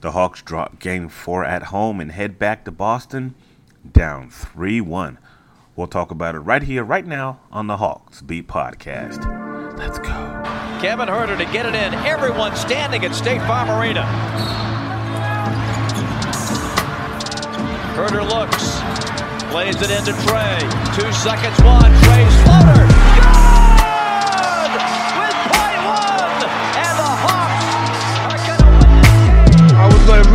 The Hawks drop game four at home and head back to Boston down 3 1. We'll talk about it right here, right now on the Hawks Beat Podcast. Let's go. Kevin Huerter to get it in. Everyone standing at State Farm Arena. Huerter looks, plays it into Trae. Two seconds, one. Trae's floater.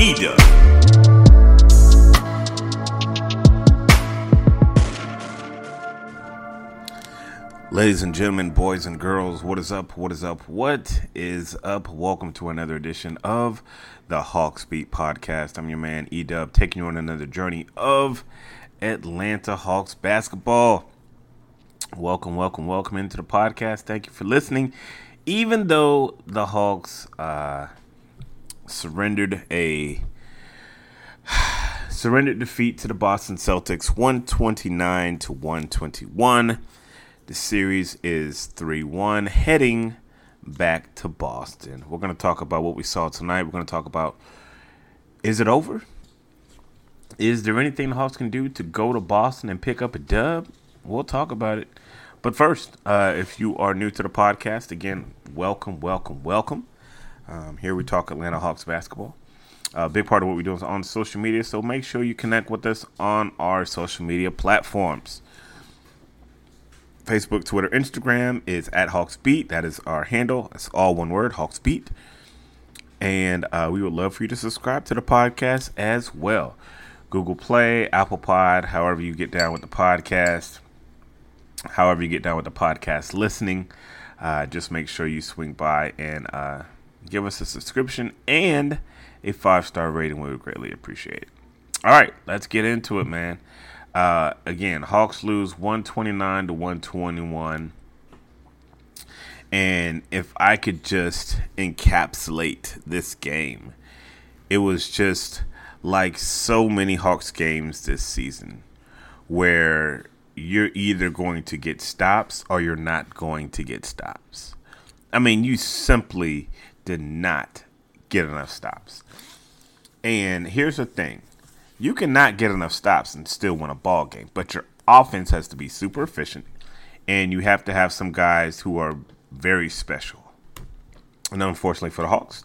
Eda. Ladies and gentlemen, boys and girls, what is up? What is up? What is up? Welcome to another edition of the Hawks Beat Podcast. I'm your man E Dub, taking you on another journey of Atlanta Hawks basketball. Welcome, welcome, welcome into the podcast. Thank you for listening. Even though the Hawks uh, surrendered a surrendered defeat to the Boston Celtics 129 to 121. The series is 3 1, heading back to Boston. We're going to talk about what we saw tonight. We're going to talk about is it over? Is there anything the Hawks can do to go to Boston and pick up a dub? We'll talk about it. But first, uh, if you are new to the podcast, again, welcome, welcome, welcome. Um, here we talk Atlanta Hawks basketball. A big part of what we do is on social media, so make sure you connect with us on our social media platforms. Facebook, Twitter, Instagram is at Hawks Beat. That is our handle. It's all one word, Hawks Beat. And uh, we would love for you to subscribe to the podcast as well. Google Play, Apple Pod, however you get down with the podcast, however you get down with the podcast listening. Uh, just make sure you swing by and uh, give us a subscription and a five star rating. We would greatly appreciate it. All right, let's get into it, man. Uh, again, Hawks lose 129 to 121. And if I could just encapsulate this game, it was just like so many Hawks games this season where you're either going to get stops or you're not going to get stops. I mean, you simply did not get enough stops. And here's the thing you cannot get enough stops and still win a ball game, but your offense has to be super efficient, and you have to have some guys who are very special. And unfortunately for the Hawks,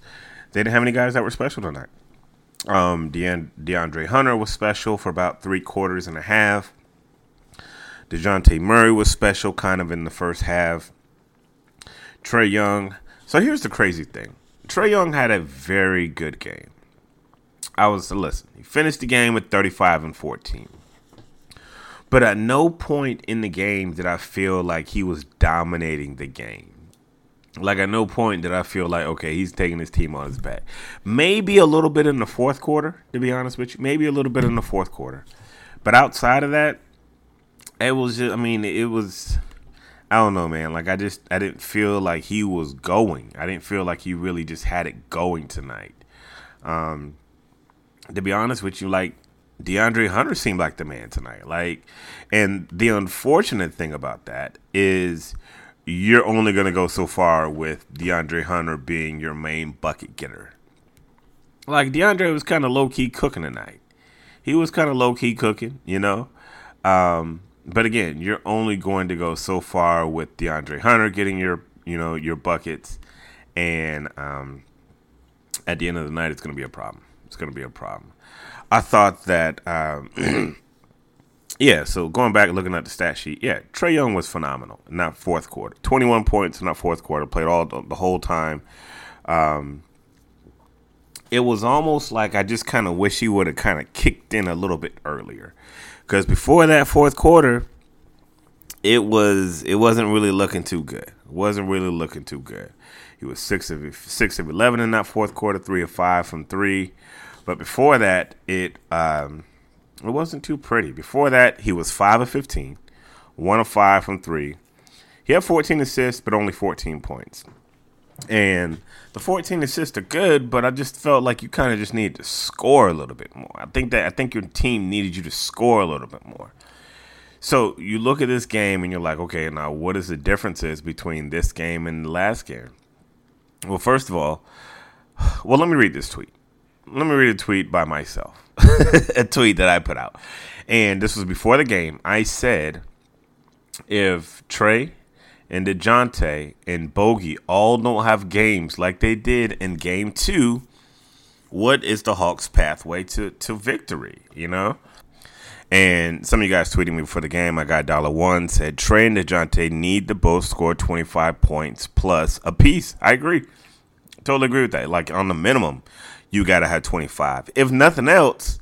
they didn't have any guys that were special tonight. Um, Deand- DeAndre Hunter was special for about three quarters and a half. DeJounte Murray was special kind of in the first half. Trae Young. So here's the crazy thing Trae Young had a very good game. I was listen. He finished the game with 35 and 14. But at no point in the game did I feel like he was dominating the game. Like at no point did I feel like okay, he's taking his team on his back. Maybe a little bit in the fourth quarter, to be honest with you. Maybe a little bit in the fourth quarter. But outside of that, it was just I mean, it was I don't know, man. Like I just I didn't feel like he was going. I didn't feel like he really just had it going tonight. Um to be honest with you, like DeAndre Hunter seemed like the man tonight. Like, and the unfortunate thing about that is you're only going to go so far with DeAndre Hunter being your main bucket getter. Like DeAndre was kind of low key cooking tonight. He was kind of low key cooking, you know. Um, but again, you're only going to go so far with DeAndre Hunter getting your, you know, your buckets, and um, at the end of the night, it's going to be a problem. It's going to be a problem. I thought that, um, yeah. So going back looking at the stat sheet, yeah, Trae Young was phenomenal in that fourth quarter. Twenty one points in that fourth quarter. Played all the, the whole time. Um, it was almost like I just kind of wish he would have kind of kicked in a little bit earlier, because before that fourth quarter, it was it wasn't really looking too good. It wasn't really looking too good. He was six of six of eleven in that fourth quarter, three of five from three. But before that, it um, it wasn't too pretty. Before that, he was five of 15, one of five from three. He had 14 assists, but only 14 points. And the 14 assists are good, but I just felt like you kind of just needed to score a little bit more. I think that I think your team needed you to score a little bit more. So you look at this game and you're like, okay, now what is the differences between this game and the last game? Well, first of all, well, let me read this tweet. Let me read a tweet by myself, a tweet that I put out. And this was before the game. I said, if Trae and DeJounte and Bogey all don't have games like they did in game two, what is the Hawks' pathway to, to victory? You know? And some of you guys tweeting me before the game, I got dollar one said Trae and DeJounte need to both score 25 points plus a piece. I agree. Totally agree with that. Like on the minimum, you got to have 25. If nothing else,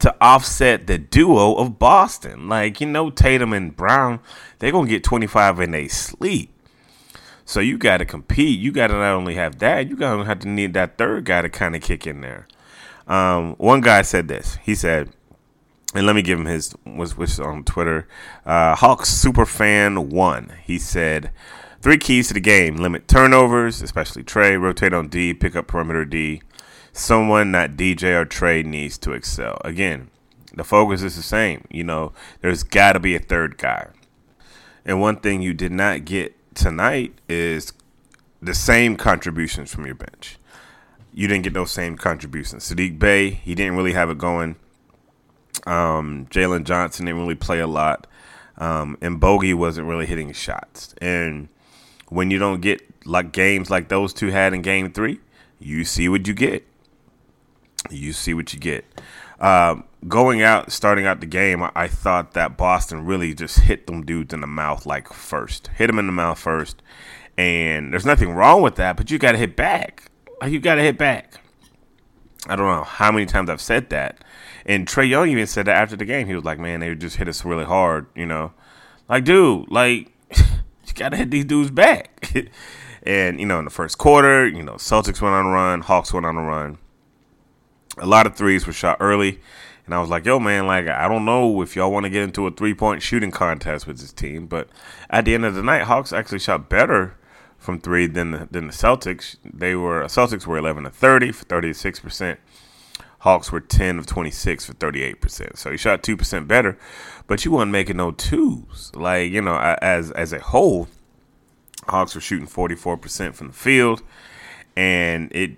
to offset the duo of Boston. Like, you know, Tatum and Brown, they're going to get 25 in they sleep. So you got to compete. You got to not only have that, you got to have to need that third guy to kind of kick in there. Um, one guy said this. He said, and let me give him his was was on Twitter. Uh, Hawks super fan one. He said, three keys to the game: limit turnovers, especially Trae, rotate on D, pick up perimeter D. Someone that DJ or Trae needs to excel. Again, the focus is the same. You know, there's got to be a third guy. And one thing you did not get tonight is the same contributions from your bench. You didn't get those same contributions. Saddiq Bey, he didn't really have it going. Um, Jalen Johnson didn't really play a lot. Um, and Bogey wasn't really hitting shots. And when you don't get like games like those two had in game three, you see what you get. You see what you get. Um, going out, starting out the game, I, I, thought that Boston really just hit them dudes in the mouth like first, hit them in the mouth first, and there's nothing wrong with that, but you got to hit back. You got to hit back. I don't know how many times I've said that, and Trae Young even said that after the game. He was like, "Man, they just hit us really hard," you know, like, dude, like you got to hit these dudes back. and you know, in the first quarter, you know, Celtics went on a run, Hawks went on a run. A lot of threes were shot early and I was like, yo, man, like, I don't know if y'all want to get into a three point shooting contest with this team. But at the end of the night, Hawks actually shot better from three than the, than the Celtics. They were, Celtics were 11 to 30 for 36%. Hawks were 10 of 26 for 38%. So he shot 2% better, but you weren't making no twos. Like, you know, as as a whole, Hawks were shooting 44% from the field, and it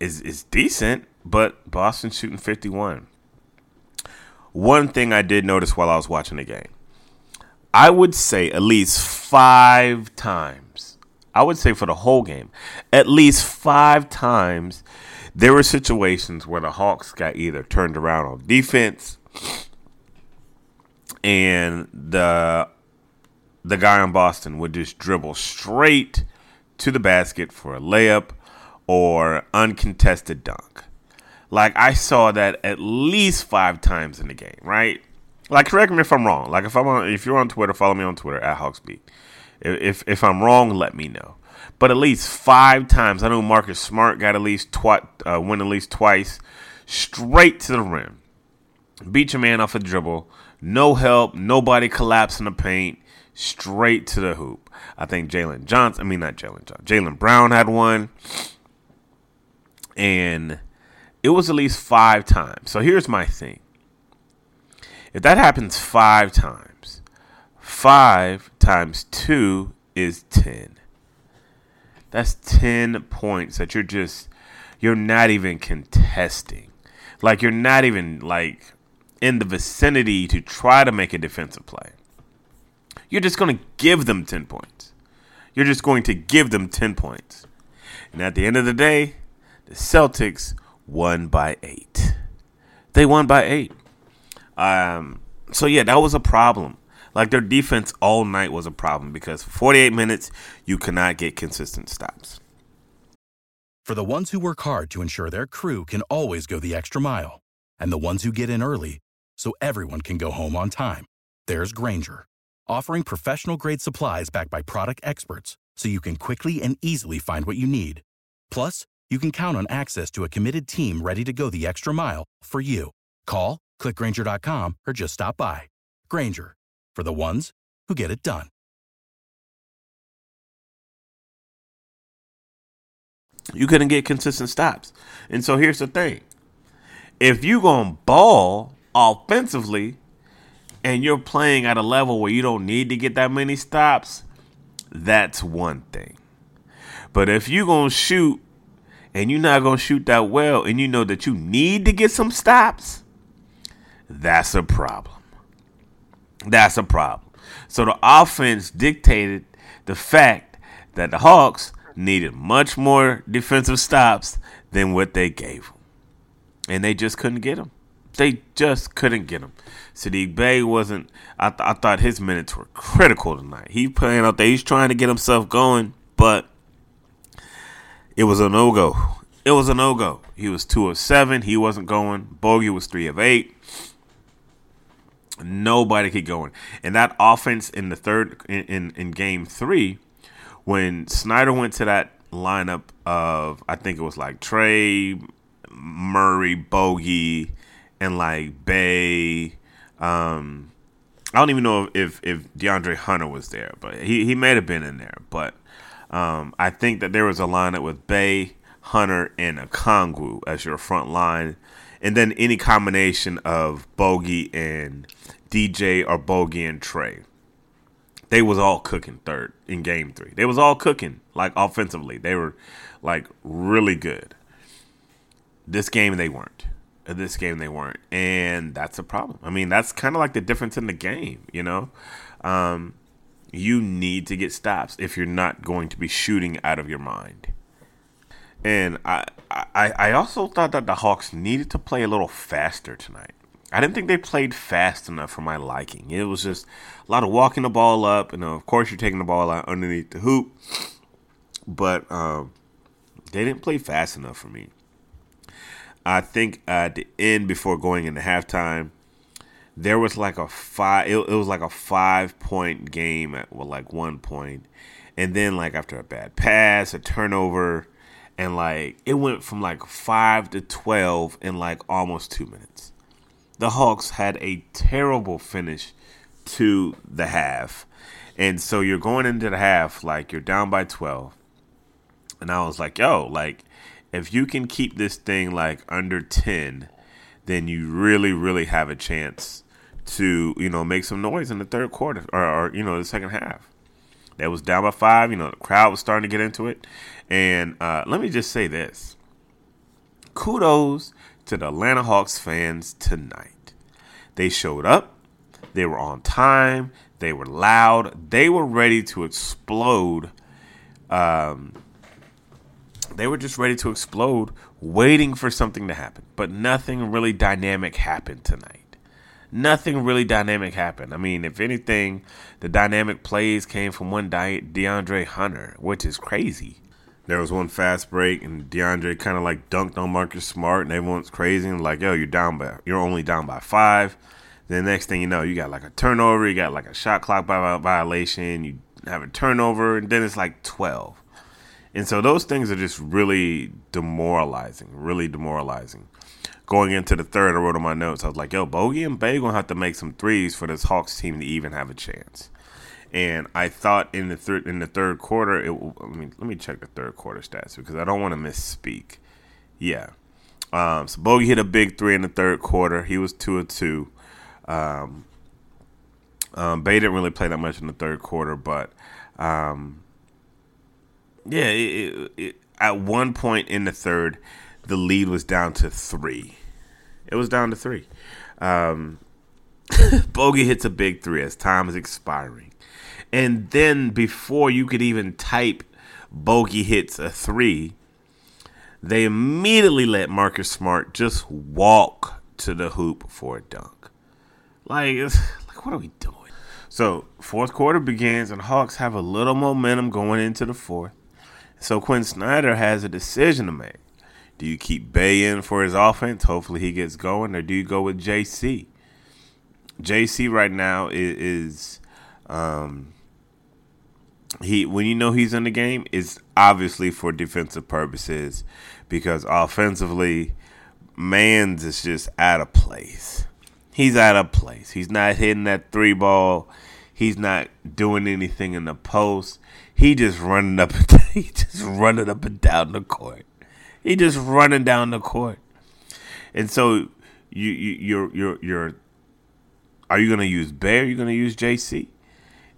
is, is decent, but Boston shooting 51 one thing I did notice while I was watching the game. I would say at least five times, I would say for the whole game, at least five times, there were situations where the Hawks got either turned around on defense and the the guy in Boston would just dribble straight to the basket for a layup or uncontested dunk. Like I saw that at least five times in the game, right? Like correct me if I'm wrong. Like if I'm on, if you're on Twitter, follow me on Twitter at Hawksbeat. If if I'm wrong, let me know. But at least five times, I know Marcus Smart got at least twice, uh, win at least twice, straight to the rim, beat your man off a dribble, no help, nobody collapsing the paint, straight to the hoop. I think Jalen Johnson, I mean not Jalen Johnson, Jaylen Brown had one, and it was at least five times. So here's my thing. If that happens five times, five times two is 10. That's 10 points that you're just, you're not even contesting. Like, you're not even, like, in the vicinity to try to make a defensive play. You're just going to give them 10 points. You're just going to give them 10 points. And at the end of the day, the Celtics won by eight. They won by eight. Um, so yeah, that was a problem. Like their defense all night was a problem because for 48 minutes you cannot get consistent stops. For the ones who work hard to ensure their crew can always go the extra mile, and the ones who get in early so everyone can go home on time, there's Grainger, offering professional grade supplies backed by product experts so you can quickly and easily find what you need. Plus, you can count on access to a committed team ready to go the extra mile for you. Call, clickgrainger.com, or just stop by. Grainger, for the ones who get it done. You couldn't get consistent stops. And so here's the thing. If you're going to ball offensively and you're playing at a level where you don't need to get that many stops, that's one thing. But if you're going to shoot and you're not going to shoot that well and you know that you need to get some stops, that's a problem. That's a problem. So the offense dictated the fact that the Hawks needed much more defensive stops than what they gave them. And they just couldn't get them. They just couldn't get him. Saddiq Bey wasn't. I, th- I thought his minutes were critical tonight. He playing out there. He's trying to get himself going, but it was a no go. It was a no go. He was two of seven. He wasn't going. Bogey was three of eight. Nobody could go in. And that offense in the third in, in, in game three, when Snyder went to that lineup of I think it was like Trae, Murray, Bogey, and like Bey. Um, I don't even know if if DeAndre Hunter was there, but he he may have been in there. But um, I think that there was a lineup with Bey, Hunter, and Okongwu as your front line, and then any combination of Bogey and DJ or Bogey and Trae. They was all cooking third in game three. They was all cooking like offensively. They were like really good. This game they weren't. This game they weren't, and that's a problem. I mean, that's kind of like the difference in the game. You know, um, you need to get stops if you're not going to be shooting out of your mind. And I, I, I also thought that the Hawks needed to play a little faster tonight. I didn't think they played fast enough for my liking. It was just a lot of walking the ball up, and of course you're taking the ball out underneath the hoop, but um, they didn't play fast enough for me. I think at the end before going into halftime, there was like a five. It, it was like a five point game at well, like one point, and then like after a bad pass, a turnover, and like it went from like five to twelve in like almost two minutes. The Hawks had a terrible finish to the half, and so you're going into the half like you're down by twelve, and I was like, yo, like if you can keep this thing like under 10 then you really really have a chance to you know make some noise in the third quarter or, or, you know the second half. That was down by five you know the crowd was starting to get into it. And uh, let me just say this. Kudos to the atlanta hawks fans tonight. They showed up. They were on time. They were loud. They were ready to explode um, they were just ready to explode, waiting for something to happen. But nothing really dynamic happened tonight. Nothing really dynamic happened. I mean, if anything, the dynamic plays came from one De- DeAndre Hunter, which is crazy. There was one fast break, and DeAndre kind of like dunked on Marcus Smart, and everyone's crazy and like, "Yo, you're down by, you're only down by five. Then next thing you know, you got like a turnover, you got like a shot clock violation, you have a turnover, and then it's like twelve. And so those things are just really demoralizing, really demoralizing. Going into the third, I wrote on my notes, I was like, yo, Bogey and Bey gonna have to make some threes for this Hawks team to even have a chance. And I thought in the third in the third quarter, it. I mean, let me check the third quarter stats because I don't want to misspeak. Yeah, um, so Bogey hit a big three in the third quarter. He was two of two. Um, um, Bey didn't really play that much in the third quarter, but um, yeah, it, it, at one point in the third, the lead was down to three. It was down to three. Um, Bogey hits a big three as time is expiring. And then before you could even type Bogey hits a three, they immediately let Marcus Smart just walk to the hoop for a dunk. Like, like what are we doing? So, fourth quarter begins, and Hawks have a little momentum going into the fourth. So, Quin Snyder has a decision to make. Do you keep Bey in for his offense? Hopefully, he gets going, or do you go with JC? JC right now is, is um, he when you know he's in the game is obviously for defensive purposes because offensively, Mans is just out of place. He's out of place. He's not hitting that three ball. He's not doing anything in the post. He just running up. he just running up and down the court. He just running down the court. And so you you you're you're you're are you gonna use Bey? are you gonna use JC?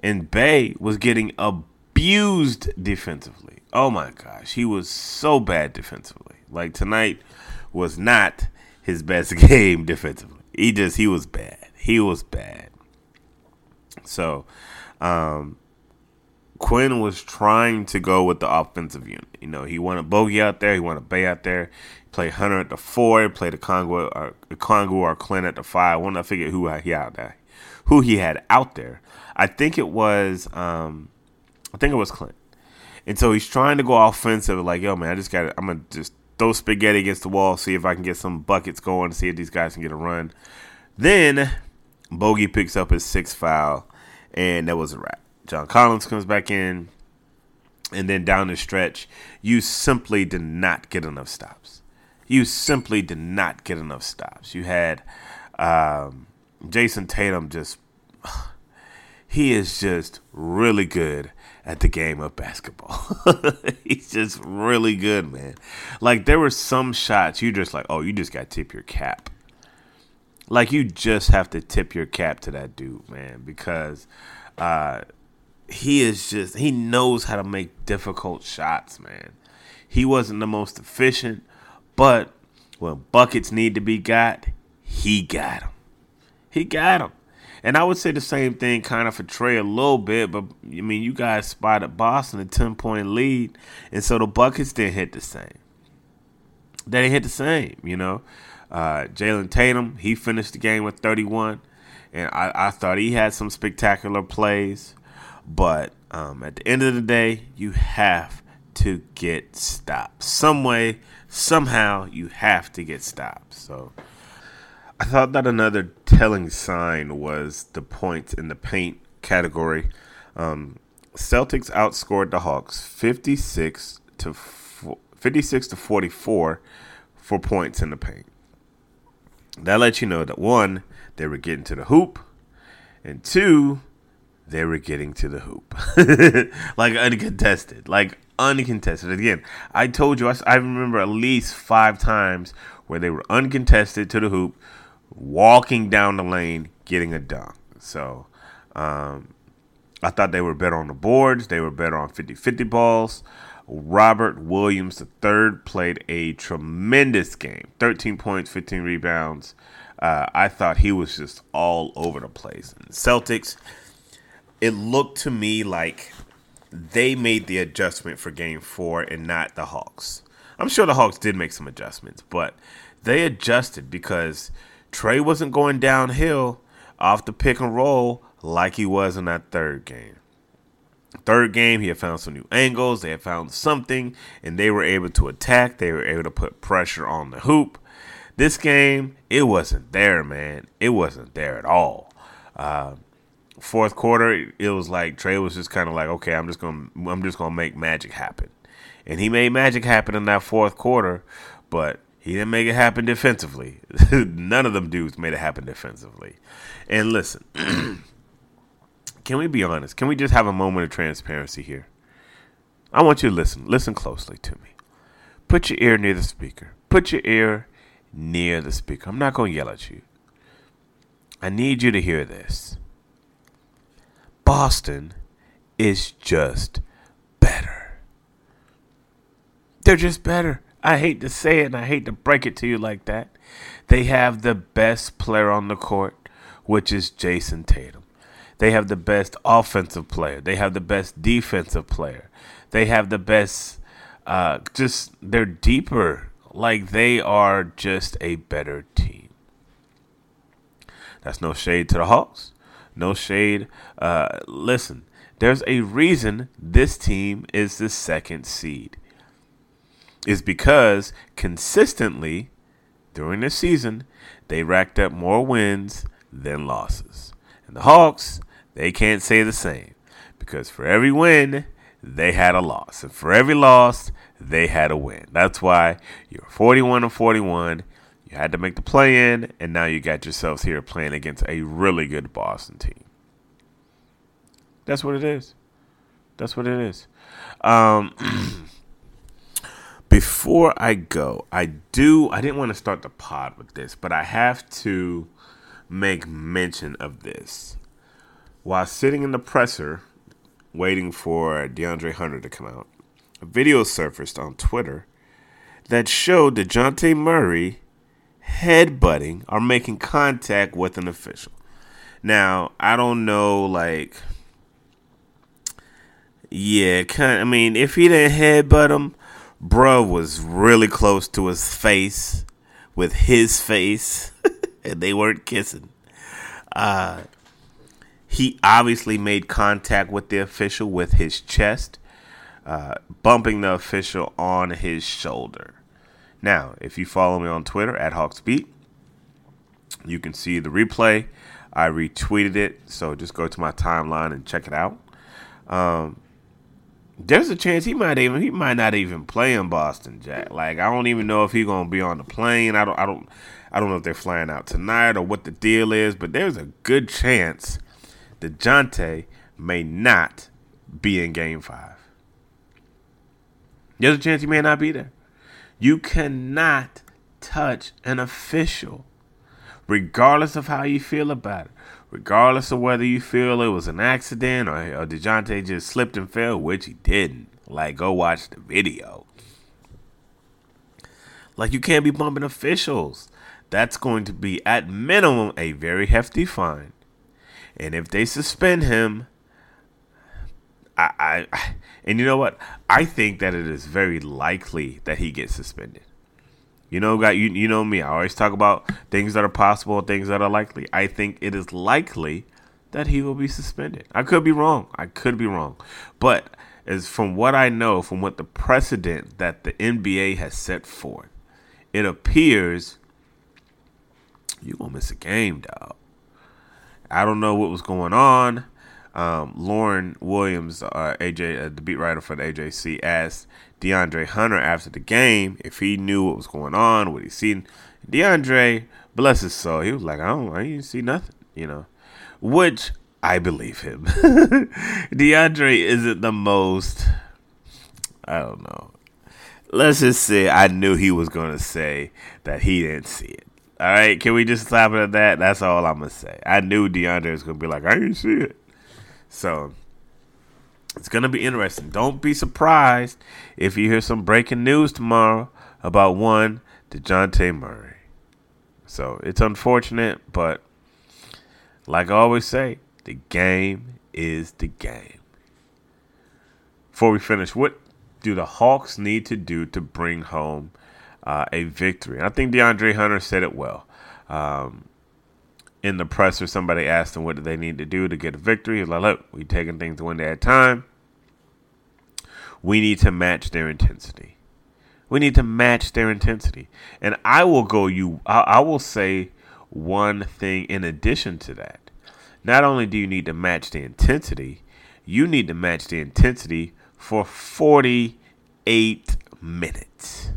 And Bey was getting abused defensively. Oh my gosh, he was so bad defensively. Like tonight was not his best game defensively. He just he was bad. He was bad. So, um, Quin was trying to go with the offensive unit. You know, he wanted Bogey out there. He wanted Bey out there. He played Hunter at the four. He played the Congo, or, Congo or Clint at the five. I want to figure who he out there, who he had out there. I think it was, um, I think it was Clint. And so he's trying to go offensive. Like, yo, man, I just got. I'm gonna just throw spaghetti against the wall, see if I can get some buckets going, see if these guys can get a run. Then Bogey picks up his sixth foul, and that was a wrap. John Collins comes back in, and then down the stretch, you simply did not get enough stops. You simply did not get enough stops. You had um, Jayson Tatum just, he is just really good at the game of basketball. He's just really good, man. Like there were some shots you just like, oh, you just got to tip your cap. Like you just have to tip your cap to that dude, man, because uh, he is just he knows how to make difficult shots, man. He wasn't the most efficient, but when buckets need to be got, he got them. He got them. And I would say the same thing kind of for Trae a little bit, but I mean, you guys spotted Boston a 10 point lead, and so the Buckets didn't hit the same. They didn't hit the same, you know. Uh, Jalen Tatum, he finished the game with 31, and I, I thought he had some spectacular plays, but um, at the end of the day, you have to get stopped. Some way, somehow, you have to get stopped. So I thought that another telling sign was the points in the paint category. Um, Celtics outscored the Hawks 56 to 56 to 44 for points in the paint. That lets you know that one, they were getting to the hoop, and two, they were getting to the hoop. like uncontested. Like uncontested. Again, I told you, I, I remember at least five times where they were uncontested to the hoop walking down the lane, getting a dunk. So um, I thought they were better on the boards. They were better on 50 50 balls. Robert Williams III played a tremendous game 13 points, 15 rebounds. Uh, I thought he was just all over the place. And Celtics, it looked to me like they made the adjustment for game four and not the Hawks. I'm sure the Hawks did make some adjustments, but they adjusted because Trae wasn't going downhill off the pick and roll like he was in that third game. Third game, he had found some new angles. They had found something, and they were able to attack. They were able to put pressure on the hoop. This game, it wasn't there, man. It wasn't there at all. Uh, fourth quarter, it was like Trae was just kind of like, okay, I'm just gonna, I'm just gonna make magic happen, and he made magic happen in that fourth quarter. But he didn't make it happen defensively. None of them dudes made it happen defensively. And listen, can we be honest? Can we just have a moment of transparency here? I want you to listen. Listen closely to me. Put your ear near the speaker. Put your ear near the speaker. I'm not going to yell at you. I need you to hear this. Boston is just better. They're just better. I hate to say it and I hate to break it to you like that. They have the best player on the court, which is Jayson Tatum. They have the best offensive player. They have the best defensive player. They have the best uh, just they're deeper. Like they are just a better team. That's no shade to the Hawks. No shade. Uh, listen, there's a reason this team is the second seed. Is because consistently during the season they racked up more wins than losses. And the Hawks, they can't say the same because for every win, they had a loss. And for every loss, they had a win. That's why you're 41 and 41. You had to make the play in, and now you got yourselves here playing against a really good Boston team. That's what it is. That's what it is. Um, before I go, I do. I didn't want to start the pod with this, but I have to make mention of this. While sitting in the presser, waiting for DeAndre Hunter to come out, a video surfaced on Twitter that showed DeJounte Murray headbutting or making contact with an official. Now, I don't know, like, yeah, kind. I mean, if he didn't headbutt him, bruh was really close to his face with his face, and they weren't kissing. Uh, he obviously made contact with the official with his chest, uh, bumping the official on his shoulder. Now, if you follow me on Twitter at HawksBeat, you can see the replay. I retweeted it, so just go to my timeline and check it out. Um, there's a chance he might even he might not even play in Boston, Jack. Like I don't even know if he's gonna be on the plane. I don't I don't I don't know if they're flying out tonight or what the deal is, but there's a good chance that Jonte may not be in game five. There's a chance he may not be there. You cannot touch an official, regardless of how you feel about it regardless of whether you feel it was an accident or, or DeJounte just slipped and fell, which he didn't. Like, go watch the video. Like, you can't be bumping officials. That's going to be, at minimum, a very hefty fine. And if they suspend him, I, I, and you know what? I think that it is very likely that he gets suspended. You know, got you you know me. I always talk about things that are possible, things that are likely. I think it is likely that he will be suspended. I could be wrong. I could be wrong. But as from what I know, from what the precedent that the NBA has set forth, it appears you gonna miss a game, dog. I don't know what was going on. Um, Lauren Williams, uh, AJ, uh, the beat writer for the AJC, asked DeAndre Hunter after the game if he knew what was going on, what he seen. DeAndre, bless his soul, he was like, I don't, I didn't see nothing, you know, which I believe him. DeAndre isn't the most, I don't know. Let's just say I knew he was going to say that he didn't see it. All right, can we just stop it at that? That's all I'm gonna say. I knew DeAndre was gonna be like, I didn't see it. So it's going to be interesting. Don't be surprised if you hear some breaking news tomorrow about one DeJounte Murray. So it's unfortunate, but like I always say, the game is the game. Before we finish, what do the Hawks need to do to bring home uh, a victory? I think DeAndre Hunter said it well. Um, in the presser, somebody asked him what do they need to do to get a victory. He's like, look, we're taking things one day at a time. We need to match their intensity. We need to match their intensity. And I will go you I, I will say one thing in addition to that. Not only do you need to match the intensity, you need to match the intensity for 48 minutes.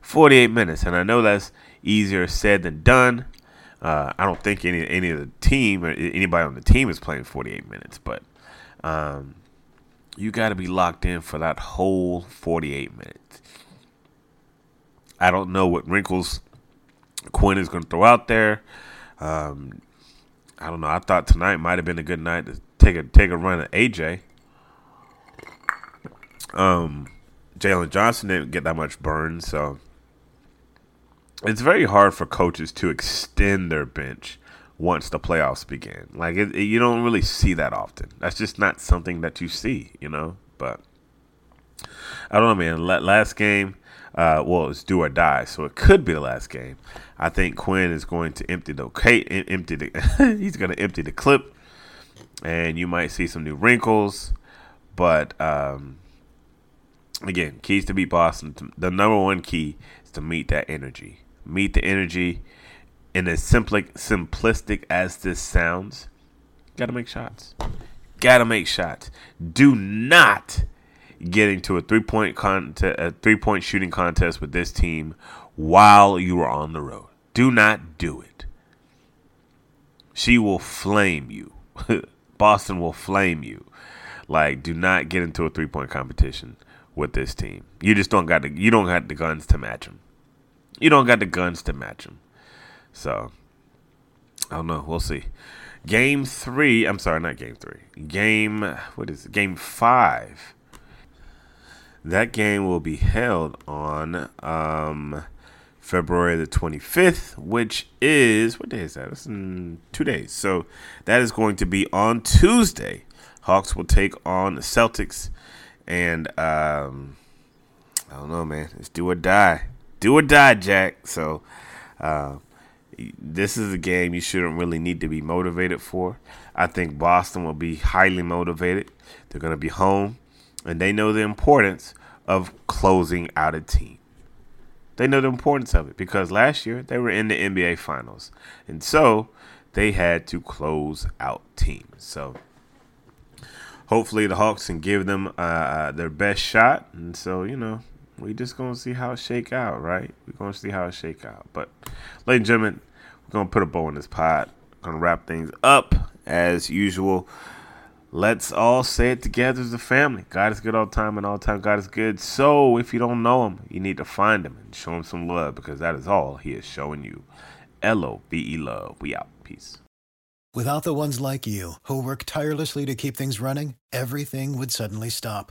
48 minutes. And I know that's easier said than done. Uh, I don't think any any of the team or anybody on the team is playing 48 minutes, but um, you got to be locked in for that whole 48 minutes. I don't know what wrinkles Quin is going to throw out there. Um, I don't know. I thought tonight might have been a good night to take a take a run at AJ. Um, Jalen Johnson didn't get that much burn, so it's very hard for coaches to extend their bench once the playoffs begin. Like it, it, you don't really see that often. That's just not something that you see, you know. But I don't know, man. Last game, uh, well, it's do or die, so it could be the last game. I think Quin is going to empty the okay, empty the. he's going to empty the clip, and you might see some new wrinkles. But um, again, keys to beat Boston. The number one key is to meet that energy. Meet the energy. And as simply simplistic as this sounds, gotta make shots. Gotta make shots. Do not get into a three point con- a three point shooting contest with this team while you are on the road. Do not do it. She will flame you. Boston will flame you. Like, do not get into a three point competition with this team. You just don't got the you don't got the guns to match them. You don't got the guns to match them. So, I don't know. We'll see. Game three. I'm sorry, not game three. Game what is it? Game five. That game will be held on um, February the 25th, which is what day is that? It's in two days. So that is going to be on Tuesday. Hawks will take on the Celtics, and um, I don't know, man. It's do or die, do or die, Jack. So uh, this is a game you shouldn't really need to be motivated for. I think Boston will be highly motivated. They're going to be home, and they know the importance of closing out a team. They know the importance of it because last year they were in the NBA Finals, and so they had to close out teams. So hopefully the Hawks can give them uh, uh, their best shot. And so, you know, we just gonna see how it shake out, right? We're gonna see how it shake out. But ladies and gentlemen, we're gonna put a bow in this pot. Gonna wrap things up as usual. Let's all say it together as a family. God is good all time, and all time God is good. So if you don't know Him, you need to find Him and show Him some love because that is all He is showing you. L O V E love. We out. Peace. Without the ones like you, who work tirelessly to keep things running, everything would suddenly stop.